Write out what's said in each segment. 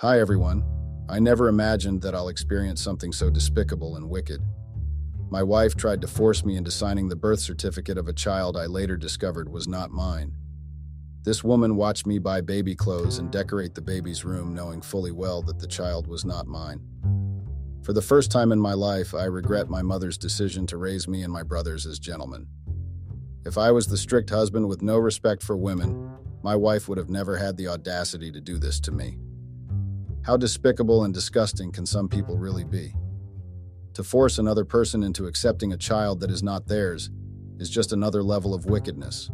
Hi, everyone. I never imagined that I'll experience something so despicable and wicked. My wife tried to force me into signing the birth certificate of a child I later discovered was not mine. This woman watched me buy baby clothes and decorate the baby's room, knowing fully well that the child was not mine. For the first time in my life, I regret my mother's decision to raise me and my brothers as gentlemen. If I was the strict husband with no respect for women, my wife would have never had the audacity to do this to me. How despicable and disgusting can some people really be? To force another person into accepting a child that is not theirs is just another level of wickedness.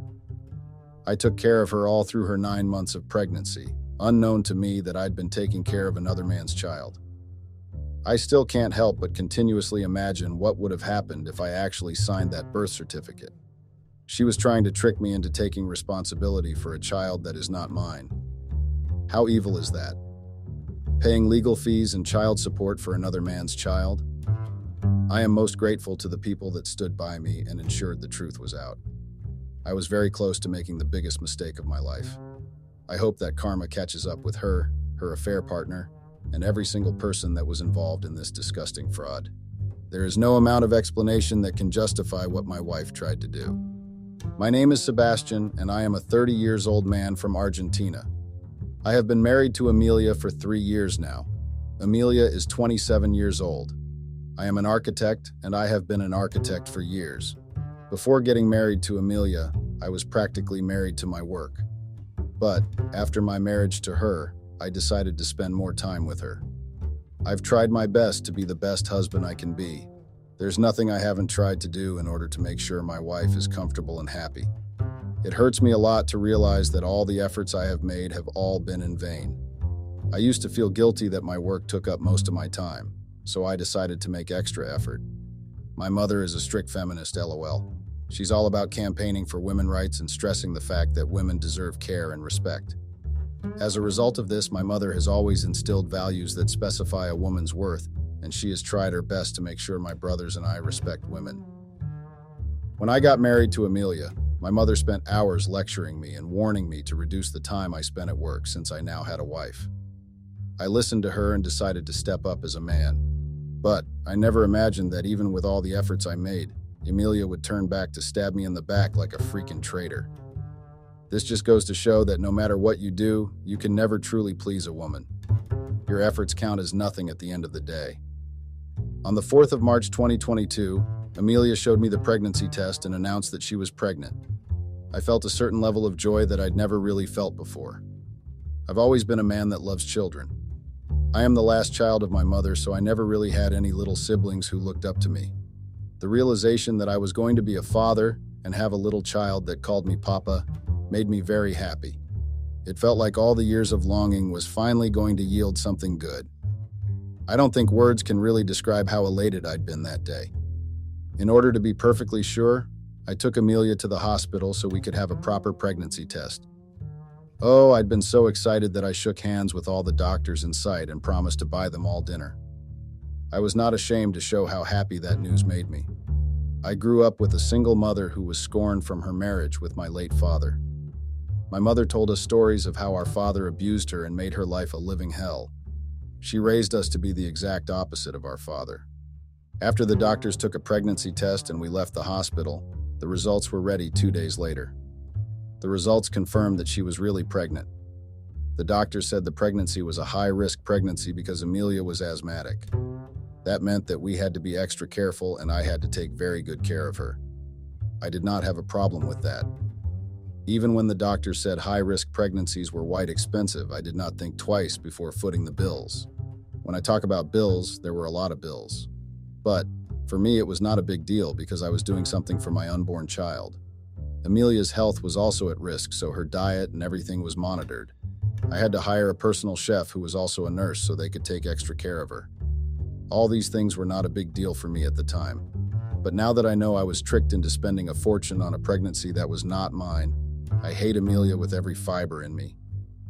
I took care of her all through her nine months of pregnancy, unknown to me that I'd been taking care of another man's child. I still can't help but continuously imagine what would have happened if I actually signed that birth certificate. She was trying to trick me into taking responsibility for a child that is not mine. How evil is that? Paying legal fees and child support for another man's child. I am most grateful to the people that stood by me and ensured the truth was out. I was very close to making the biggest mistake of my life. I hope that karma catches up with her, her affair partner, and every single person that was involved in this disgusting fraud. There is no amount of explanation that can justify what my wife tried to do. My name is Sebastian, and I am a 30 years old man from Argentina. I have been married to Amelia for three years now. Amelia is 27 years old. I am an architect, and I have been an architect for years. Before getting married to Amelia, I was practically married to my work. But after my marriage to her, I decided to spend more time with her. I've tried my best to be the best husband I can be. There's nothing I haven't tried to do in order to make sure my wife is comfortable and happy. It hurts me a lot to realize that all the efforts I have made have all been in vain. I used to feel guilty that my work took up most of my time, so I decided to make extra effort. My mother is a strict feminist, lol. She's all about campaigning for women rights and stressing the fact that women deserve care and respect. As a result of this, my mother has always instilled values that specify a woman's worth, and she has tried her best to make sure my brothers and I respect women. When I got married to Amelia, my mother spent hours lecturing me and warning me to reduce the time I spent at work since I now had a wife. I listened to her and decided to step up as a man. But I never imagined that even with all the efforts I made, Amelia would turn back to stab me in the back like a freaking traitor. This just goes to show that no matter what you do, you can never truly please a woman. Your efforts count as nothing at the end of the day. On the 4th of March 2022, Amelia showed me the pregnancy test and announced that she was pregnant. I felt a certain level of joy that I'd never really felt before. I've always been a man that loves children. I am the last child of my mother, so I never really had any little siblings who looked up to me. The realization that I was going to be a father and have a little child that called me Papa made me very happy. It felt like all the years of longing was finally going to yield something good. I don't think words can really describe how elated I'd been that day. In order to be perfectly sure, I took Amelia to the hospital so we could have a proper pregnancy test. Oh, I'd been so excited that I shook hands with all the doctors in sight and promised to buy them all dinner. I was not ashamed to show how happy that news made me. I grew up with a single mother who was scorned from her marriage with my late father. My mother told us stories of how our father abused her and made her life a living hell. She raised us to be the exact opposite of our father. After the doctors took a pregnancy test and we left the hospital, the results were ready two days later. The results confirmed that she was really pregnant. The doctor said the pregnancy was a high risk pregnancy because Amelia was asthmatic. That meant that we had to be extra careful and I had to take very good care of her. I did not have a problem with that. Even when the doctor said high risk pregnancies were quite expensive, I did not think twice before footing the bills. When I talk about bills, there were a lot of bills. But for me, it was not a big deal because I was doing something for my unborn child. Amelia's health was also at risk, so her diet and everything was monitored. I had to hire a personal chef who was also a nurse so they could take extra care of her. All these things were not a big deal for me at the time. But now that I know I was tricked into spending a fortune on a pregnancy that was not mine, I hate Amelia with every fiber in me.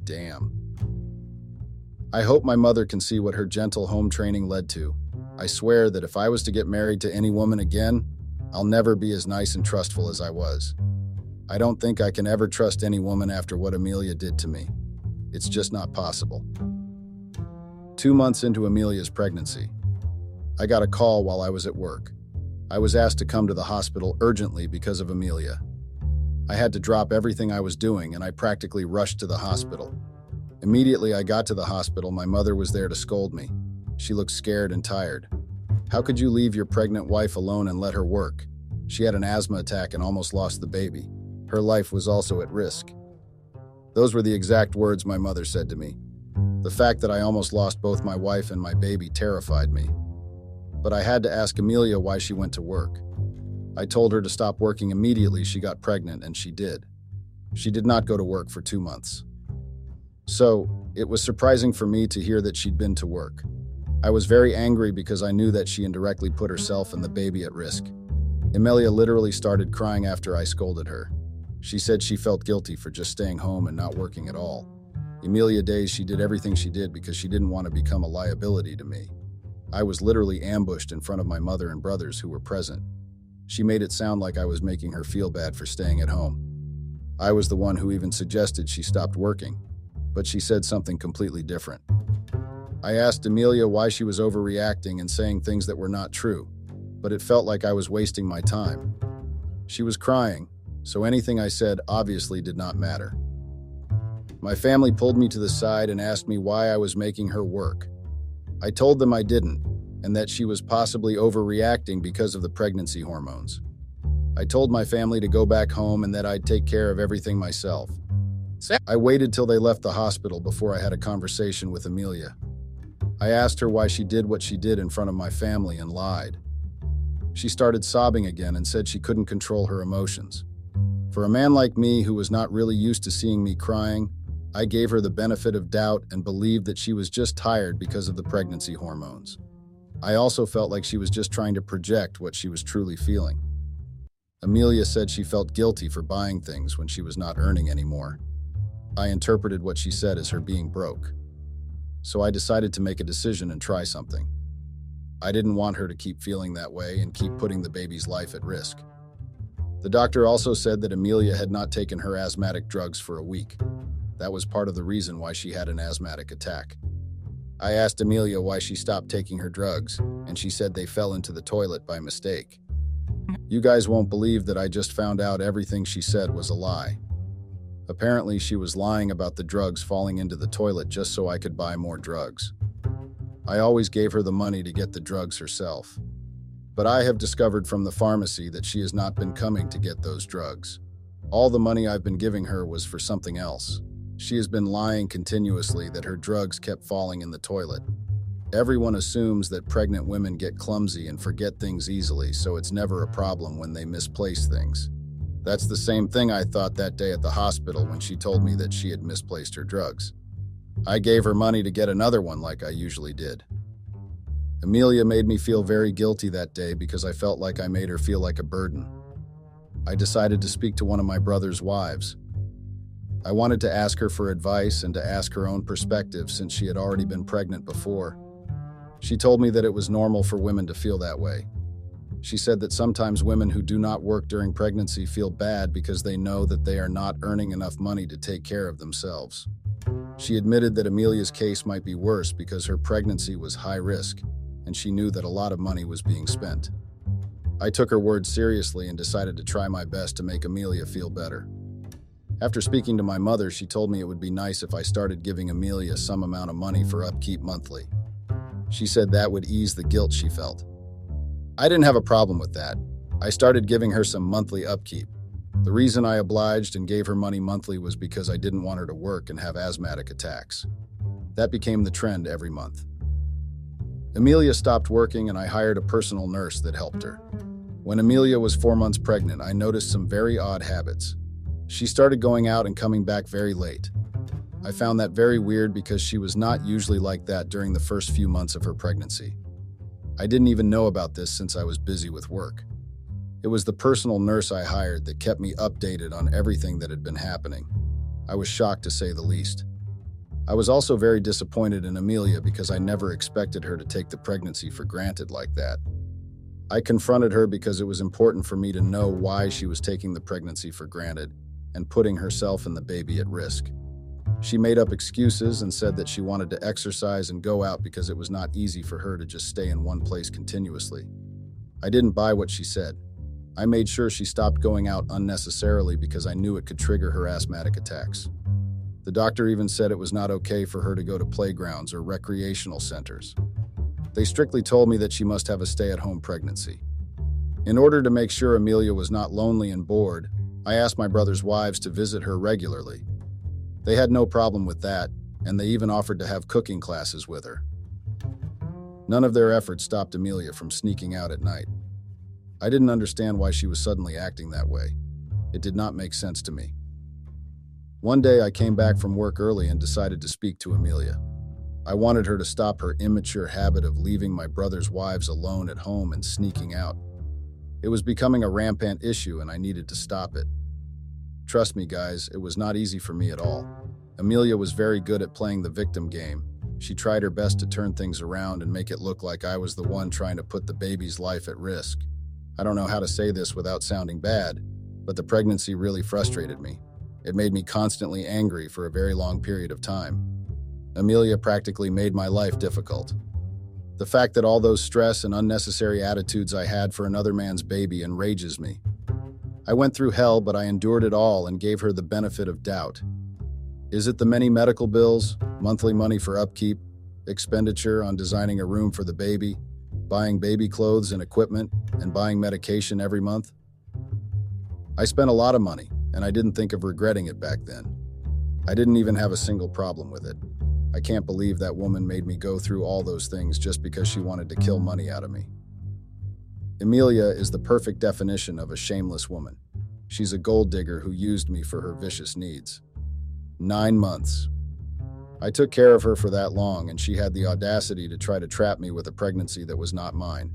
Damn. I hope my mother can see what her gentle home training led to. I swear that if I was to get married to any woman again, I'll never be as nice and trustful as I was. I don't think I can ever trust any woman after what Amelia did to me. It's just not possible. Two months into Amelia's pregnancy, I got a call while I was at work. I was asked to come to the hospital urgently because of Amelia. I had to drop everything I was doing and I practically rushed to the hospital. Immediately I got to the hospital, my mother was there to scold me. She looked scared and tired. How could you leave your pregnant wife alone and let her work? She had an asthma attack and almost lost the baby. Her life was also at risk. Those were the exact words my mother said to me. The fact that I almost lost both my wife and my baby terrified me. But I had to ask Amelia why she went to work. I told her to stop working immediately she got pregnant, and she did. She did not go to work for two months. So, it was surprising for me to hear that she'd been to work. I was very angry because I knew that she indirectly put herself and the baby at risk. Amelia literally started crying after I scolded her. She said she felt guilty for just staying home and not working at all. Amelia days she did everything she did because she didn't want to become a liability to me. I was literally ambushed in front of my mother and brothers who were present. She made it sound like I was making her feel bad for staying at home. I was the one who even suggested she stopped working, but she said something completely different. I asked Amelia why she was overreacting and saying things that were not true, but it felt like I was wasting my time. She was crying, so anything I said obviously did not matter. My family pulled me to the side and asked me why I was making her work. I told them I didn't, and that she was possibly overreacting because of the pregnancy hormones. I told my family to go back home and that I'd take care of everything myself. I waited till they left the hospital before I had a conversation with Amelia. I asked her why she did what she did in front of my family and lied. She started sobbing again and said she couldn't control her emotions. For a man like me who was not really used to seeing me crying, I gave her the benefit of doubt and believed that she was just tired because of the pregnancy hormones. I also felt like she was just trying to project what she was truly feeling. Amelia said she felt guilty for buying things when she was not earning anymore. I interpreted what she said as her being broke. So I decided to make a decision and try something. I didn't want her to keep feeling that way and keep putting the baby's life at risk. The doctor also said that Amelia had not taken her asthmatic drugs for a week. That was part of the reason why she had an asthmatic attack. I asked Amelia why she stopped taking her drugs, and she said they fell into the toilet by mistake. You guys won't believe that I just found out everything she said was a lie. Apparently, she was lying about the drugs falling into the toilet just so I could buy more drugs. I always gave her the money to get the drugs herself. But I have discovered from the pharmacy that she has not been coming to get those drugs. All the money I've been giving her was for something else. She has been lying continuously that her drugs kept falling in the toilet. Everyone assumes that pregnant women get clumsy and forget things easily, so it's never a problem when they misplace things. That's the same thing I thought that day at the hospital when she told me that she had misplaced her drugs. I gave her money to get another one like I usually did. Amelia made me feel very guilty that day because I felt like I made her feel like a burden. I decided to speak to one of my brother's wives. I wanted to ask her for advice and to ask her own perspective since she had already been pregnant before. She told me that it was normal for women to feel that way. She said that sometimes women who do not work during pregnancy feel bad because they know that they are not earning enough money to take care of themselves. She admitted that Amelia's case might be worse because her pregnancy was high risk, and she knew that a lot of money was being spent. I took her words seriously and decided to try my best to make Amelia feel better. After speaking to my mother, she told me it would be nice if I started giving Amelia some amount of money for upkeep monthly. She said that would ease the guilt she felt. I didn't have a problem with that. I started giving her some monthly upkeep. The reason I obliged and gave her money monthly was because I didn't want her to work and have asthmatic attacks. That became the trend every month. Amelia stopped working and I hired a personal nurse that helped her. When Amelia was four months pregnant, I noticed some very odd habits. She started going out and coming back very late. I found that very weird because she was not usually like that during the first few months of her pregnancy. I didn't even know about this since I was busy with work. It was the personal nurse I hired that kept me updated on everything that had been happening. I was shocked to say the least. I was also very disappointed in Amelia because I never expected her to take the pregnancy for granted like that. I confronted her because it was important for me to know why she was taking the pregnancy for granted and putting herself and the baby at risk. She made up excuses and said that she wanted to exercise and go out because it was not easy for her to just stay in one place continuously. I didn't buy what she said. I made sure she stopped going out unnecessarily because I knew it could trigger her asthmatic attacks. The doctor even said it was not okay for her to go to playgrounds or recreational centers. They strictly told me that she must have a stay at home pregnancy. In order to make sure Amelia was not lonely and bored, I asked my brother's wives to visit her regularly. They had no problem with that, and they even offered to have cooking classes with her. None of their efforts stopped Amelia from sneaking out at night. I didn't understand why she was suddenly acting that way. It did not make sense to me. One day I came back from work early and decided to speak to Amelia. I wanted her to stop her immature habit of leaving my brother's wives alone at home and sneaking out. It was becoming a rampant issue and I needed to stop it. Trust me, guys, it was not easy for me at all. Amelia was very good at playing the victim game. She tried her best to turn things around and make it look like I was the one trying to put the baby's life at risk. I don't know how to say this without sounding bad, but the pregnancy really frustrated me. It made me constantly angry for a very long period of time. Amelia practically made my life difficult. The fact that all those stress and unnecessary attitudes I had for another man's baby enrages me. I went through hell, but I endured it all and gave her the benefit of doubt. Is it the many medical bills, monthly money for upkeep, expenditure on designing a room for the baby, buying baby clothes and equipment, and buying medication every month? I spent a lot of money, and I didn't think of regretting it back then. I didn't even have a single problem with it. I can't believe that woman made me go through all those things just because she wanted to kill money out of me. Amelia is the perfect definition of a shameless woman. She's a gold digger who used me for her vicious needs. Nine months. I took care of her for that long, and she had the audacity to try to trap me with a pregnancy that was not mine.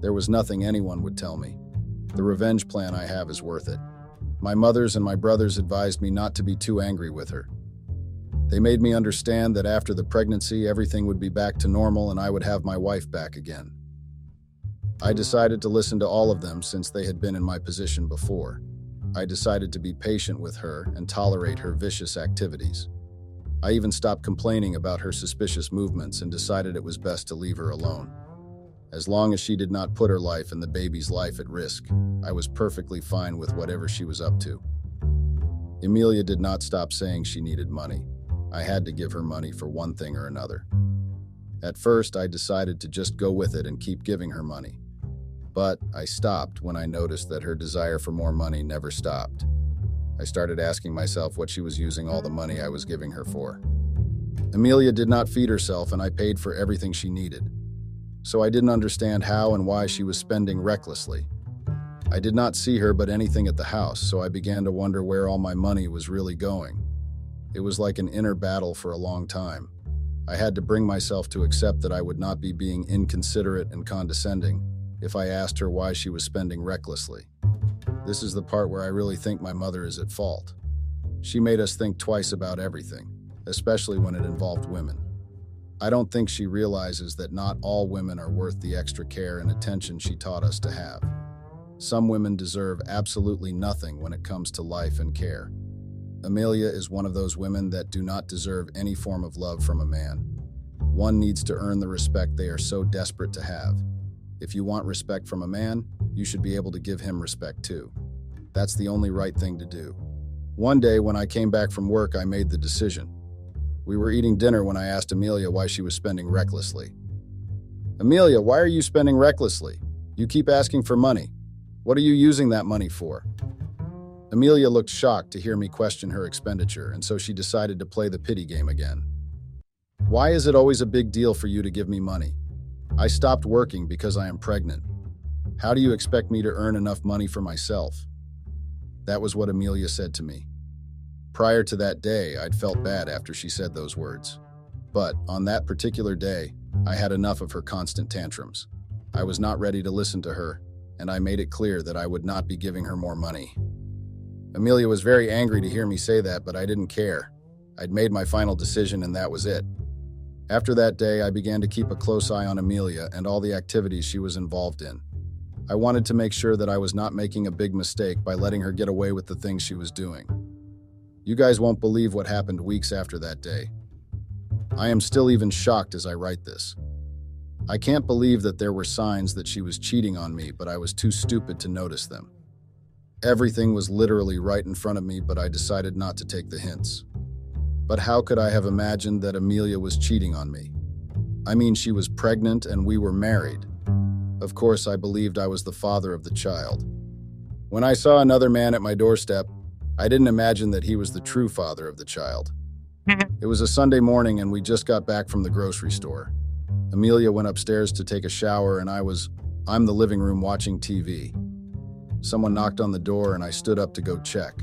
There was nothing anyone would tell me. The revenge plan I have is worth it. My mothers and my brothers advised me not to be too angry with her. They made me understand that after the pregnancy, everything would be back to normal and I would have my wife back again. I decided to listen to all of them since they had been in my position before. I decided to be patient with her and tolerate her vicious activities. I even stopped complaining about her suspicious movements and decided it was best to leave her alone. As long as she did not put her life and the baby's life at risk, I was perfectly fine with whatever she was up to. Amelia did not stop saying she needed money. I had to give her money for one thing or another. At first, I decided to just go with it and keep giving her money. But I stopped when I noticed that her desire for more money never stopped. I started asking myself what she was using all the money I was giving her for. Amelia did not feed herself, and I paid for everything she needed so I didn't understand how and why she was spending recklessly. I did not see her but anything at the house, so I began to wonder where all my money was really going. It was like an inner battle for a long time. I had to bring myself to accept that I would not be being inconsiderate and condescending if I asked her why she was spending recklessly. This is the part where I really think my mother is at fault. She made us think twice about everything, especially when it involved women. I don't think she realizes that not all women are worth the extra care and attention she taught us to have. Some women deserve absolutely nothing when it comes to life and care. Amelia is one of those women that do not deserve any form of love from a man. One needs to earn the respect they are so desperate to have. If you want respect from a man, you should be able to give him respect too. That's the only right thing to do. One day, when I came back from work, I made the decision. We were eating dinner when I asked Amelia why she was spending recklessly. Amelia, why are you spending recklessly? You keep asking for money. What are you using that money for? Amelia looked shocked to hear me question her expenditure, and so she decided to play the pity game again. Why is it always a big deal for you to give me money? I stopped working because I am pregnant. How do you expect me to earn enough money for myself? That was what Amelia said to me. Prior to that day, I'd felt bad after she said those words. But on that particular day, I had enough of her constant tantrums. I was not ready to listen to her, and I made it clear that I would not be giving her more money. Amelia was very angry to hear me say that, but I didn't care. I'd made my final decision, and that was it. After that day, I began to keep a close eye on Amelia and all the activities she was involved in. I wanted to make sure that I was not making a big mistake by letting her get away with the things she was doing. You guys won't believe what happened weeks after that day. I am still even shocked as I write this. I can't believe that there were signs that she was cheating on me, but I was too stupid to notice them. Everything was literally right in front of me, but I decided not to take the hints. But how could I have imagined that Amelia was cheating on me? I mean, she was pregnant and we were married. Of course, I believed I was the father of the child. When I saw another man at my doorstep, I didn't imagine that he was the true father of the child. It was a Sunday morning and we just got back from the grocery store. Amelia went upstairs to take a shower and I was, I'm the living room watching TV. Someone knocked on the door and I stood up to go check.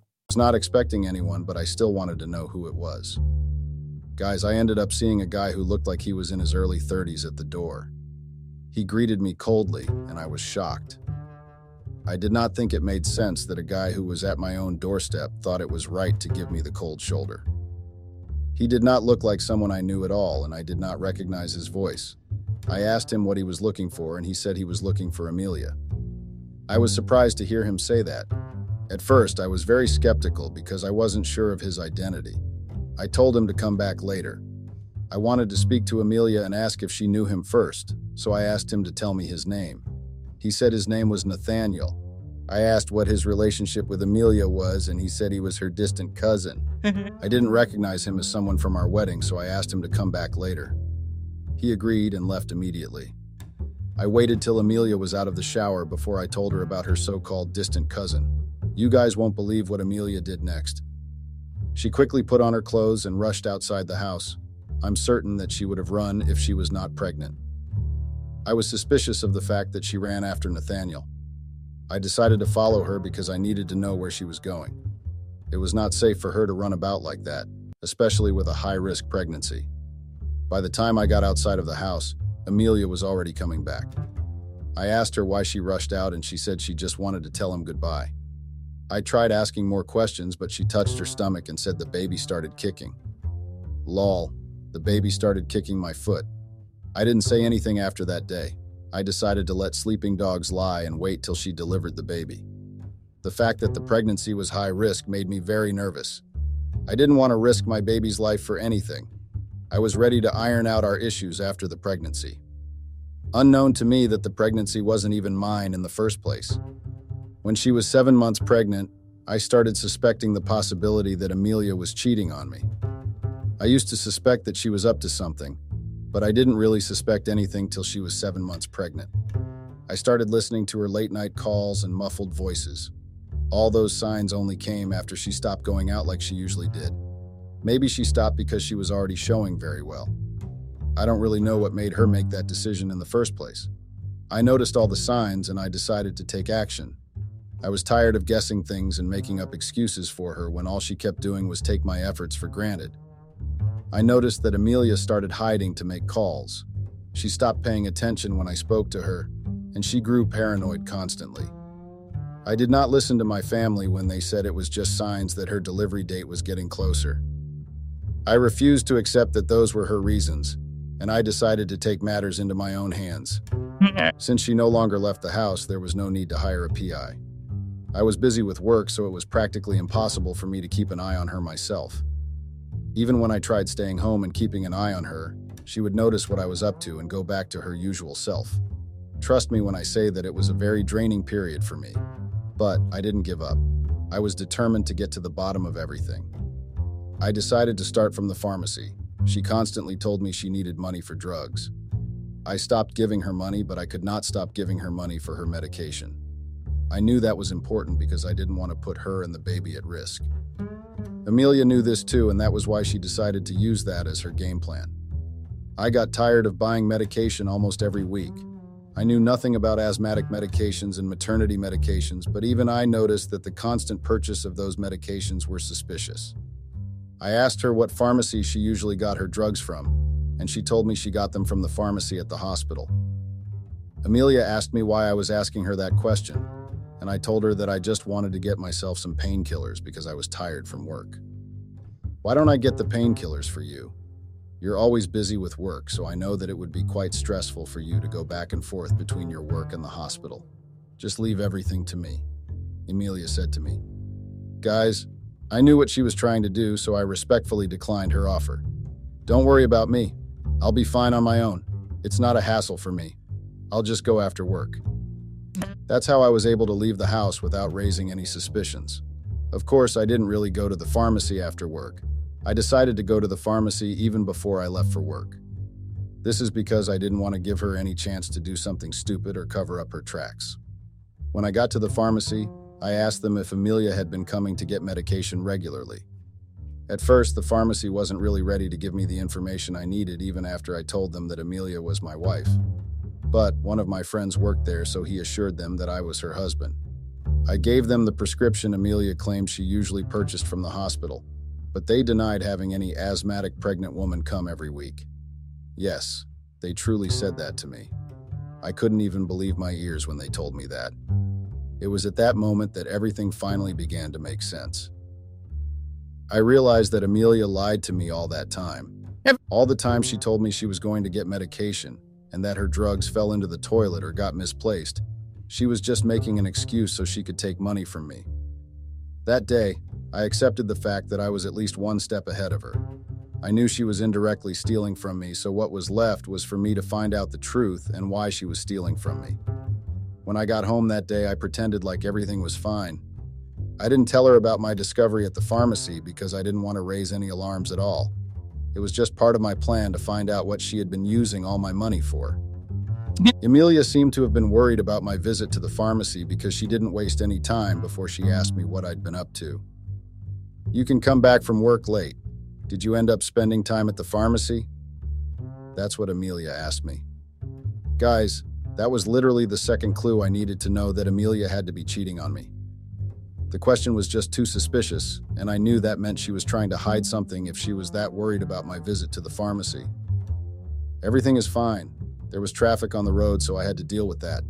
was not expecting anyone, but I still wanted to know who it was. Guys, I ended up seeing a guy who looked like he was in his early 30s at the door. He greeted me coldly, and I was shocked. I did not think it made sense that a guy who was at my own doorstep thought it was right to give me the cold shoulder. He did not look like someone I knew at all, and I did not recognize his voice. I asked him what he was looking for, and he said he was looking for Amelia. I was surprised to hear him say that, at first, I was very skeptical because I wasn't sure of his identity. I told him to come back later. I wanted to speak to Amelia and ask if she knew him first, so I asked him to tell me his name. He said his name was Nathaniel. I asked what his relationship with Amelia was, and he said he was her distant cousin. I didn't recognize him as someone from our wedding, so I asked him to come back later. He agreed and left immediately. I waited till Amelia was out of the shower before I told her about her so called distant cousin. You guys won't believe what Amelia did next. She quickly put on her clothes and rushed outside the house. I'm certain that she would have run if she was not pregnant. I was suspicious of the fact that she ran after Nathaniel. I decided to follow her because I needed to know where she was going. It was not safe for her to run about like that, especially with a high risk pregnancy. By the time I got outside of the house, Amelia was already coming back. I asked her why she rushed out, and she said she just wanted to tell him goodbye. I tried asking more questions, but she touched her stomach and said the baby started kicking. Lol, the baby started kicking my foot. I didn't say anything after that day. I decided to let sleeping dogs lie and wait till she delivered the baby. The fact that the pregnancy was high risk made me very nervous. I didn't want to risk my baby's life for anything. I was ready to iron out our issues after the pregnancy. Unknown to me that the pregnancy wasn't even mine in the first place. When she was seven months pregnant, I started suspecting the possibility that Amelia was cheating on me. I used to suspect that she was up to something, but I didn't really suspect anything till she was seven months pregnant. I started listening to her late night calls and muffled voices. All those signs only came after she stopped going out like she usually did. Maybe she stopped because she was already showing very well. I don't really know what made her make that decision in the first place. I noticed all the signs and I decided to take action. I was tired of guessing things and making up excuses for her when all she kept doing was take my efforts for granted. I noticed that Amelia started hiding to make calls. She stopped paying attention when I spoke to her, and she grew paranoid constantly. I did not listen to my family when they said it was just signs that her delivery date was getting closer. I refused to accept that those were her reasons, and I decided to take matters into my own hands. Since she no longer left the house, there was no need to hire a PI. I was busy with work, so it was practically impossible for me to keep an eye on her myself. Even when I tried staying home and keeping an eye on her, she would notice what I was up to and go back to her usual self. Trust me when I say that it was a very draining period for me. But I didn't give up. I was determined to get to the bottom of everything. I decided to start from the pharmacy. She constantly told me she needed money for drugs. I stopped giving her money, but I could not stop giving her money for her medication. I knew that was important because I didn't want to put her and the baby at risk. Amelia knew this too, and that was why she decided to use that as her game plan. I got tired of buying medication almost every week. I knew nothing about asthmatic medications and maternity medications, but even I noticed that the constant purchase of those medications were suspicious. I asked her what pharmacy she usually got her drugs from, and she told me she got them from the pharmacy at the hospital. Amelia asked me why I was asking her that question, and I told her that I just wanted to get myself some painkillers because I was tired from work. Why don't I get the painkillers for you? You're always busy with work, so I know that it would be quite stressful for you to go back and forth between your work and the hospital. Just leave everything to me, Amelia said to me. Guys, I knew what she was trying to do, so I respectfully declined her offer. Don't worry about me. I'll be fine on my own. It's not a hassle for me. I'll just go after work. That's how I was able to leave the house without raising any suspicions. Of course, I didn't really go to the pharmacy after work. I decided to go to the pharmacy even before I left for work. This is because I didn't want to give her any chance to do something stupid or cover up her tracks. When I got to the pharmacy, I asked them if Amelia had been coming to get medication regularly. At first, the pharmacy wasn't really ready to give me the information I needed even after I told them that Amelia was my wife. But one of my friends worked there, so he assured them that I was her husband. I gave them the prescription Amelia claimed she usually purchased from the hospital, but they denied having any asthmatic pregnant woman come every week. Yes, they truly said that to me. I couldn't even believe my ears when they told me that. It was at that moment that everything finally began to make sense. I realized that Amelia lied to me all that time. All the time she told me she was going to get medication, and that her drugs fell into the toilet or got misplaced. She was just making an excuse so she could take money from me. That day, I accepted the fact that I was at least one step ahead of her. I knew she was indirectly stealing from me, so what was left was for me to find out the truth and why she was stealing from me. When I got home that day, I pretended like everything was fine. I didn't tell her about my discovery at the pharmacy because I didn't want to raise any alarms at all. It was just part of my plan to find out what she had been using all my money for. Amelia seemed to have been worried about my visit to the pharmacy because she didn't waste any time before she asked me what I'd been up to. You can come back from work late. Did you end up spending time at the pharmacy? That's what Amelia asked me. Guys, that was literally the second clue I needed to know that Amelia had to be cheating on me. The question was just too suspicious, and I knew that meant she was trying to hide something if she was that worried about my visit to the pharmacy. Everything is fine. There was traffic on the road, so I had to deal with that.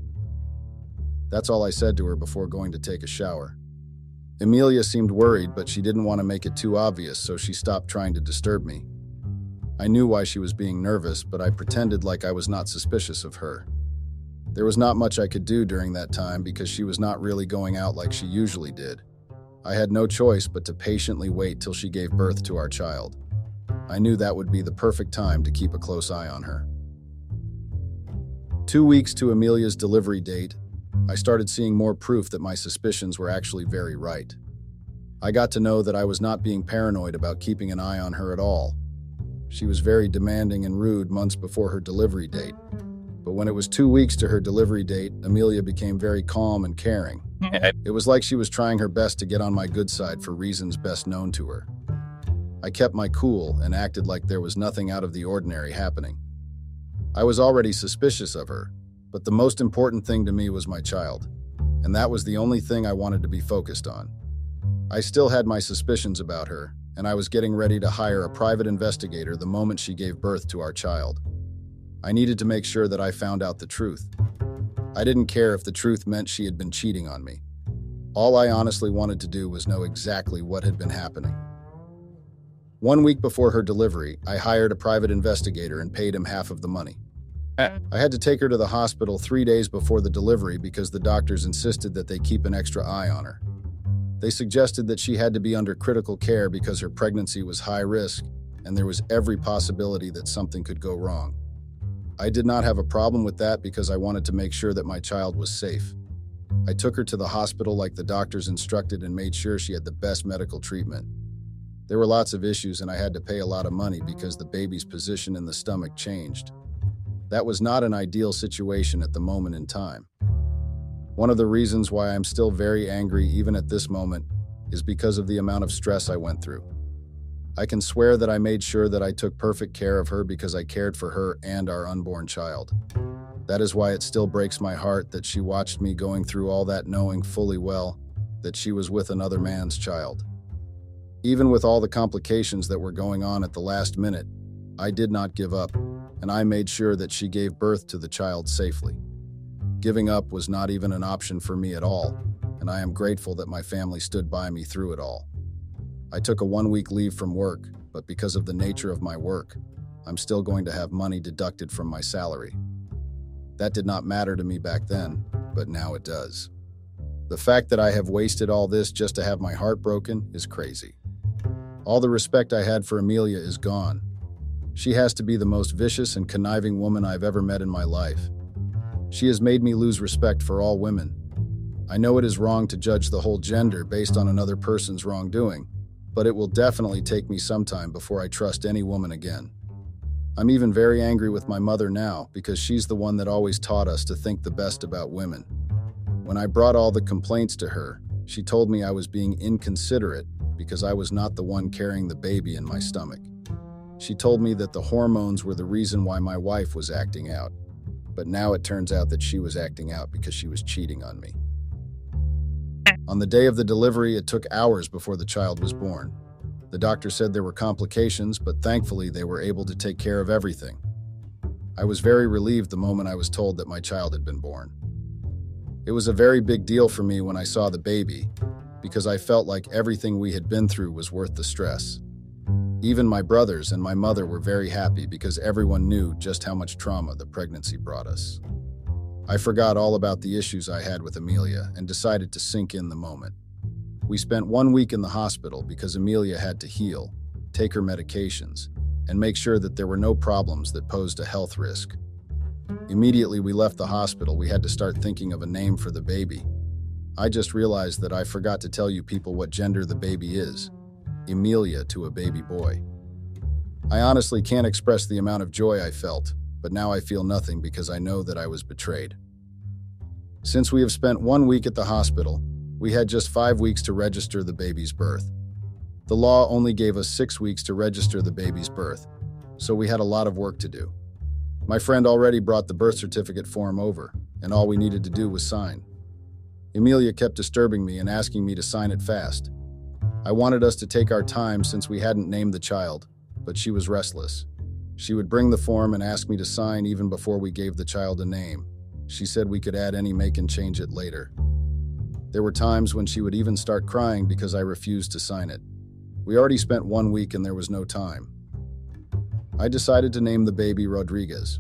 That's all I said to her before going to take a shower. Amelia seemed worried, but she didn't want to make it too obvious, so she stopped trying to disturb me. I knew why she was being nervous, but I pretended like I was not suspicious of her. There was not much I could do during that time because she was not really going out like she usually did. I had no choice but to patiently wait till she gave birth to our child. I knew that would be the perfect time to keep a close eye on her. Two weeks to Amelia's delivery date, I started seeing more proof that my suspicions were actually very right. I got to know that I was not being paranoid about keeping an eye on her at all. She was very demanding and rude months before her delivery date. But when it was two weeks to her delivery date, Amelia became very calm and caring. It was like she was trying her best to get on my good side for reasons best known to her. I kept my cool and acted like there was nothing out of the ordinary happening. I was already suspicious of her, but the most important thing to me was my child, and that was the only thing I wanted to be focused on. I still had my suspicions about her, and I was getting ready to hire a private investigator the moment she gave birth to our child. I needed to make sure that I found out the truth. I didn't care if the truth meant she had been cheating on me. All I honestly wanted to do was know exactly what had been happening. One week before her delivery, I hired a private investigator and paid him half of the money. I had to take her to the hospital three days before the delivery because the doctors insisted that they keep an extra eye on her. They suggested that she had to be under critical care because her pregnancy was high risk and there was every possibility that something could go wrong. I did not have a problem with that because I wanted to make sure that my child was safe. I took her to the hospital like the doctors instructed and made sure she had the best medical treatment. There were lots of issues and I had to pay a lot of money because the baby's position in the stomach changed. That was not an ideal situation at the moment in time. One of the reasons why I'm still very angry even at this moment is because of the amount of stress I went through. I can swear that I made sure that I took perfect care of her because I cared for her and our unborn child. That is why it still breaks my heart that she watched me going through all that knowing fully well that she was with another man's child. Even with all the complications that were going on at the last minute, I did not give up, and I made sure that she gave birth to the child safely. Giving up was not even an option for me at all, and I am grateful that my family stood by me through it all. I took a one week leave from work, but because of the nature of my work, I'm still going to have money deducted from my salary. That did not matter to me back then, but now it does. The fact that I have wasted all this just to have my heart broken is crazy. All the respect I had for Amelia is gone. She has to be the most vicious and conniving woman I've ever met in my life. She has made me lose respect for all women. I know it is wrong to judge the whole gender based on another person's wrongdoing, but it will definitely take me some time before I trust any woman again. I'm even very angry with my mother now because she's the one that always taught us to think the best about women. When I brought all the complaints to her, she told me I was being inconsiderate because I was not the one carrying the baby in my stomach. She told me that the hormones were the reason why my wife was acting out. But now it turns out that she was acting out because she was cheating on me. On the day of the delivery, it took hours before the child was born. The doctor said there were complications, but thankfully they were able to take care of everything. I was very relieved the moment I was told that my child had been born. It was a very big deal for me when I saw the baby, because I felt like everything we had been through was worth the stress. Even my brothers and my mother were very happy because everyone knew just how much trauma the pregnancy brought us. I forgot all about the issues I had with Amelia and decided to sink in the moment. We spent one week in the hospital because Amelia had to heal, take her medications, and make sure that there were no problems that posed a health risk. Immediately we left the hospital, we had to start thinking of a name for the baby. I just realized that I forgot to tell you people what gender the baby is Amelia to a baby boy. I honestly can't express the amount of joy I felt, but now I feel nothing because I know that I was betrayed. Since we have spent one week at the hospital, we had just five weeks to register the baby's birth. The law only gave us six weeks to register the baby's birth, so we had a lot of work to do. My friend already brought the birth certificate form over, and all we needed to do was sign. Amelia kept disturbing me and asking me to sign it fast. I wanted us to take our time since we hadn't named the child, but she was restless. She would bring the form and ask me to sign even before we gave the child a name. She said we could add any make and change it later. There were times when she would even start crying because I refused to sign it. We already spent one week and there was no time. I decided to name the baby Rodriguez.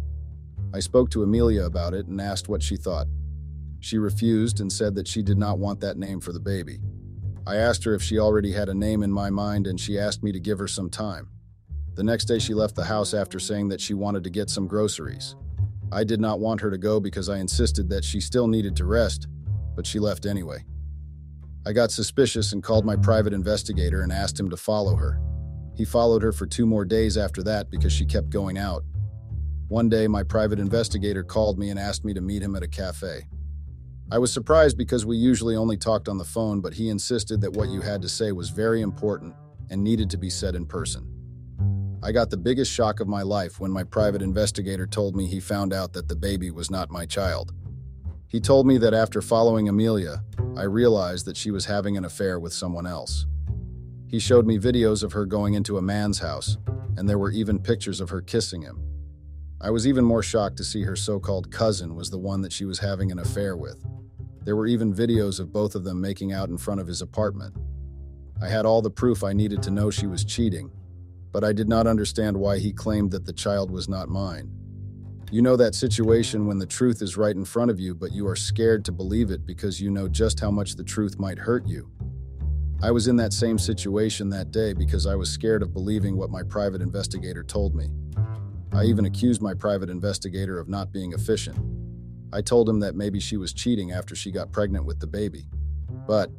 I spoke to Amelia about it and asked what she thought. She refused and said that she did not want that name for the baby. I asked her if she already had a name in my mind and she asked me to give her some time. The next day, she left the house after saying that she wanted to get some groceries. I did not want her to go because I insisted that she still needed to rest, but she left anyway. I got suspicious and called my private investigator and asked him to follow her. He followed her for two more days after that because she kept going out. One day, my private investigator called me and asked me to meet him at a cafe. I was surprised because we usually only talked on the phone, but he insisted that what you had to say was very important and needed to be said in person. I got the biggest shock of my life when my private investigator told me he found out that the baby was not my child. He told me that after following Amelia, I realized that she was having an affair with someone else. He showed me videos of her going into a man's house, and there were even pictures of her kissing him. I was even more shocked to see her so called cousin was the one that she was having an affair with. There were even videos of both of them making out in front of his apartment. I had all the proof I needed to know she was cheating, but I did not understand why he claimed that the child was not mine. You know that situation when the truth is right in front of you, but you are scared to believe it because you know just how much the truth might hurt you. I was in that same situation that day because I was scared of believing what my private investigator told me. I even accused my private investigator of not being efficient. I told him that maybe she was cheating after she got pregnant with the baby. But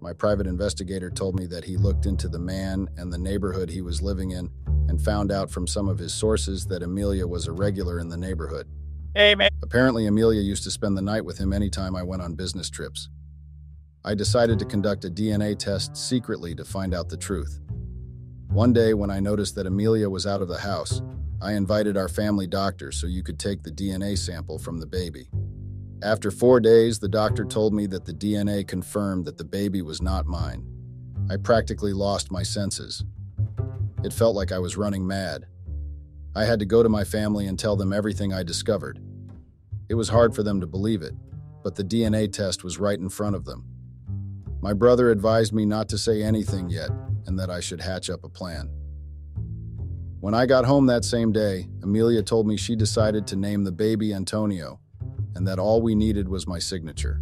my private investigator told me that he looked into the man and the neighborhood he was living in and found out from some of his sources that Amelia was a regular in the neighborhood. Hey, man. Apparently, Amelia used to spend the night with him anytime I went on business trips. I decided to conduct a DNA test secretly to find out the truth. One day, when I noticed that Amelia was out of the house, I invited our family doctor so you could take the DNA sample from the baby. After four days, the doctor told me that the DNA confirmed that the baby was not mine. I practically lost my senses. It felt like I was running mad. I had to go to my family and tell them everything I discovered. It was hard for them to believe it, but the DNA test was right in front of them. My brother advised me not to say anything yet and that I should hatch up a plan. When I got home that same day, Amelia told me she decided to name the baby Antonio and that all we needed was my signature.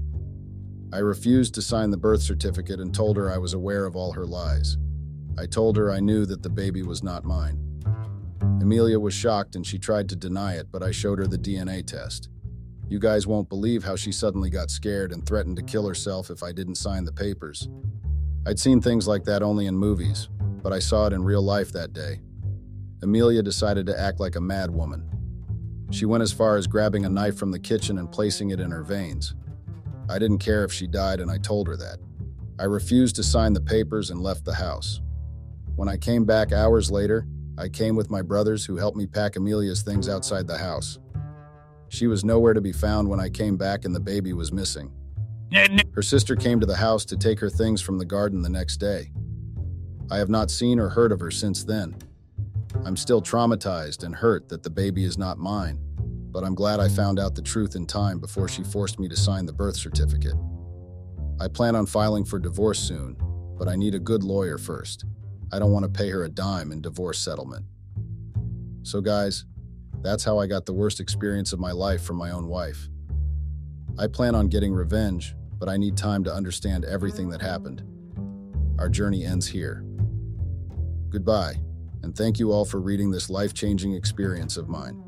I refused to sign the birth certificate and told her I was aware of all her lies. I told her I knew that the baby was not mine. Amelia was shocked and she tried to deny it, but I showed her the DNA test. You guys won't believe how she suddenly got scared and threatened to kill herself if I didn't sign the papers. I'd seen things like that only in movies, but I saw it in real life that day. Amelia decided to act like a mad woman. She went as far as grabbing a knife from the kitchen and placing it in her veins. I didn't care if she died, and I told her that. I refused to sign the papers and left the house. When I came back hours later, I came with my brothers who helped me pack Amelia's things outside the house. She was nowhere to be found when I came back, and the baby was missing. Her sister came to the house to take her things from the garden the next day. I have not seen or heard of her since then. I'm still traumatized and hurt that the baby is not mine, but I'm glad I found out the truth in time before she forced me to sign the birth certificate. I plan on filing for divorce soon, but I need a good lawyer first. I don't want to pay her a dime in divorce settlement. So, guys, that's how I got the worst experience of my life from my own wife. I plan on getting revenge, but I need time to understand everything that happened. Our journey ends here. Goodbye and thank you all for reading this life changing experience of mine.